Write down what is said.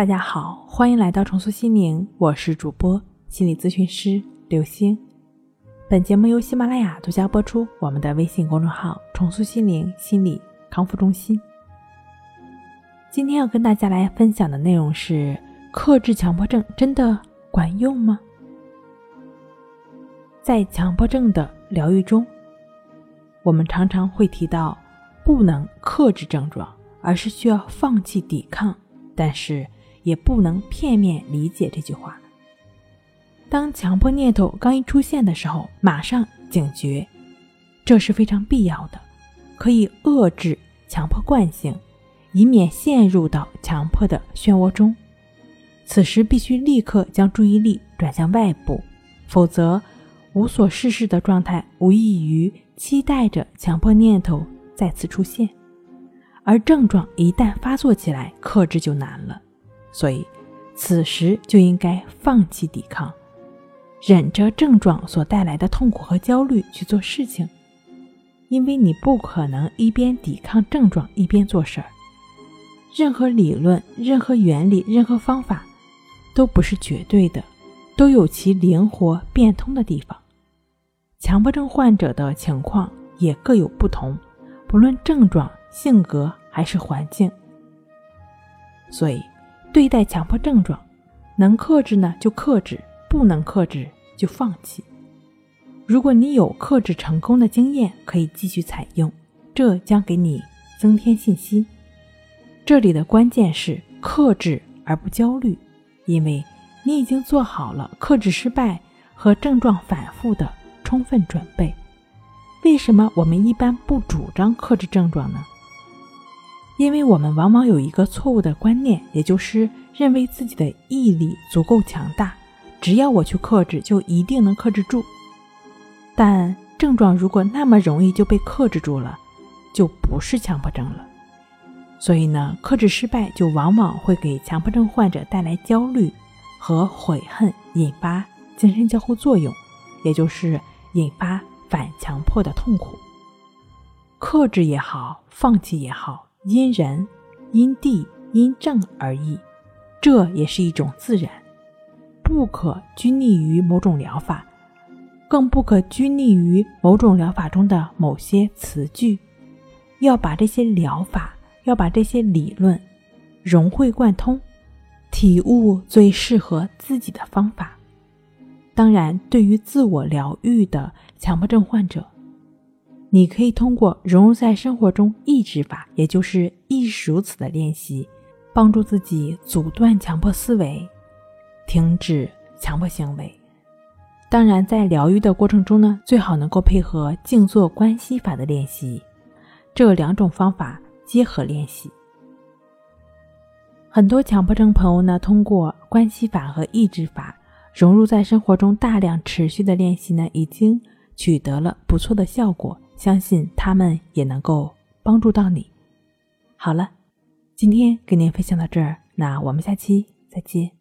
大家好，欢迎来到重塑心灵，我是主播心理咨询师刘星。本节目由喜马拉雅独家播出。我们的微信公众号“重塑心灵心理康复中心”。今天要跟大家来分享的内容是：克制强迫症真的管用吗？在强迫症的疗愈中，我们常常会提到，不能克制症状，而是需要放弃抵抗。但是，也不能片面理解这句话。当强迫念头刚一出现的时候，马上警觉，这是非常必要的，可以遏制强迫惯性，以免陷入到强迫的漩涡中。此时必须立刻将注意力转向外部，否则无所事事的状态无异于期待着强迫念头再次出现，而症状一旦发作起来，克制就难了。所以，此时就应该放弃抵抗，忍着症状所带来的痛苦和焦虑去做事情，因为你不可能一边抵抗症状一边做事儿。任何理论、任何原理、任何方法都不是绝对的，都有其灵活变通的地方。强迫症患者的情况也各有不同，不论症状、性格还是环境，所以。对待强迫症状，能克制呢就克制，不能克制就放弃。如果你有克制成功的经验，可以继续采用，这将给你增添信心。这里的关键是克制而不焦虑，因为你已经做好了克制失败和症状反复的充分准备。为什么我们一般不主张克制症状呢？因为我们往往有一个错误的观念，也就是认为自己的毅力足够强大，只要我去克制，就一定能克制住。但症状如果那么容易就被克制住了，就不是强迫症了。所以呢，克制失败就往往会给强迫症患者带来焦虑和悔恨，引发精神交互作用，也就是引发反强迫的痛苦。克制也好，放弃也好。因人、因地、因症而异，这也是一种自然，不可拘泥于某种疗法，更不可拘泥于某种疗法中的某些词句。要把这些疗法，要把这些理论融会贯通，体悟最适合自己的方法。当然，对于自我疗愈的强迫症患者。你可以通过融入在生活中意志法，也就是亦是如此的练习，帮助自己阻断强迫思维，停止强迫行为。当然，在疗愈的过程中呢，最好能够配合静坐观息法的练习，这两种方法结合练习。很多强迫症朋友呢，通过观息法和抑制法融入在生活中，大量持续的练习呢，已经取得了不错的效果。相信他们也能够帮助到你。好了，今天跟您分享到这儿，那我们下期再见。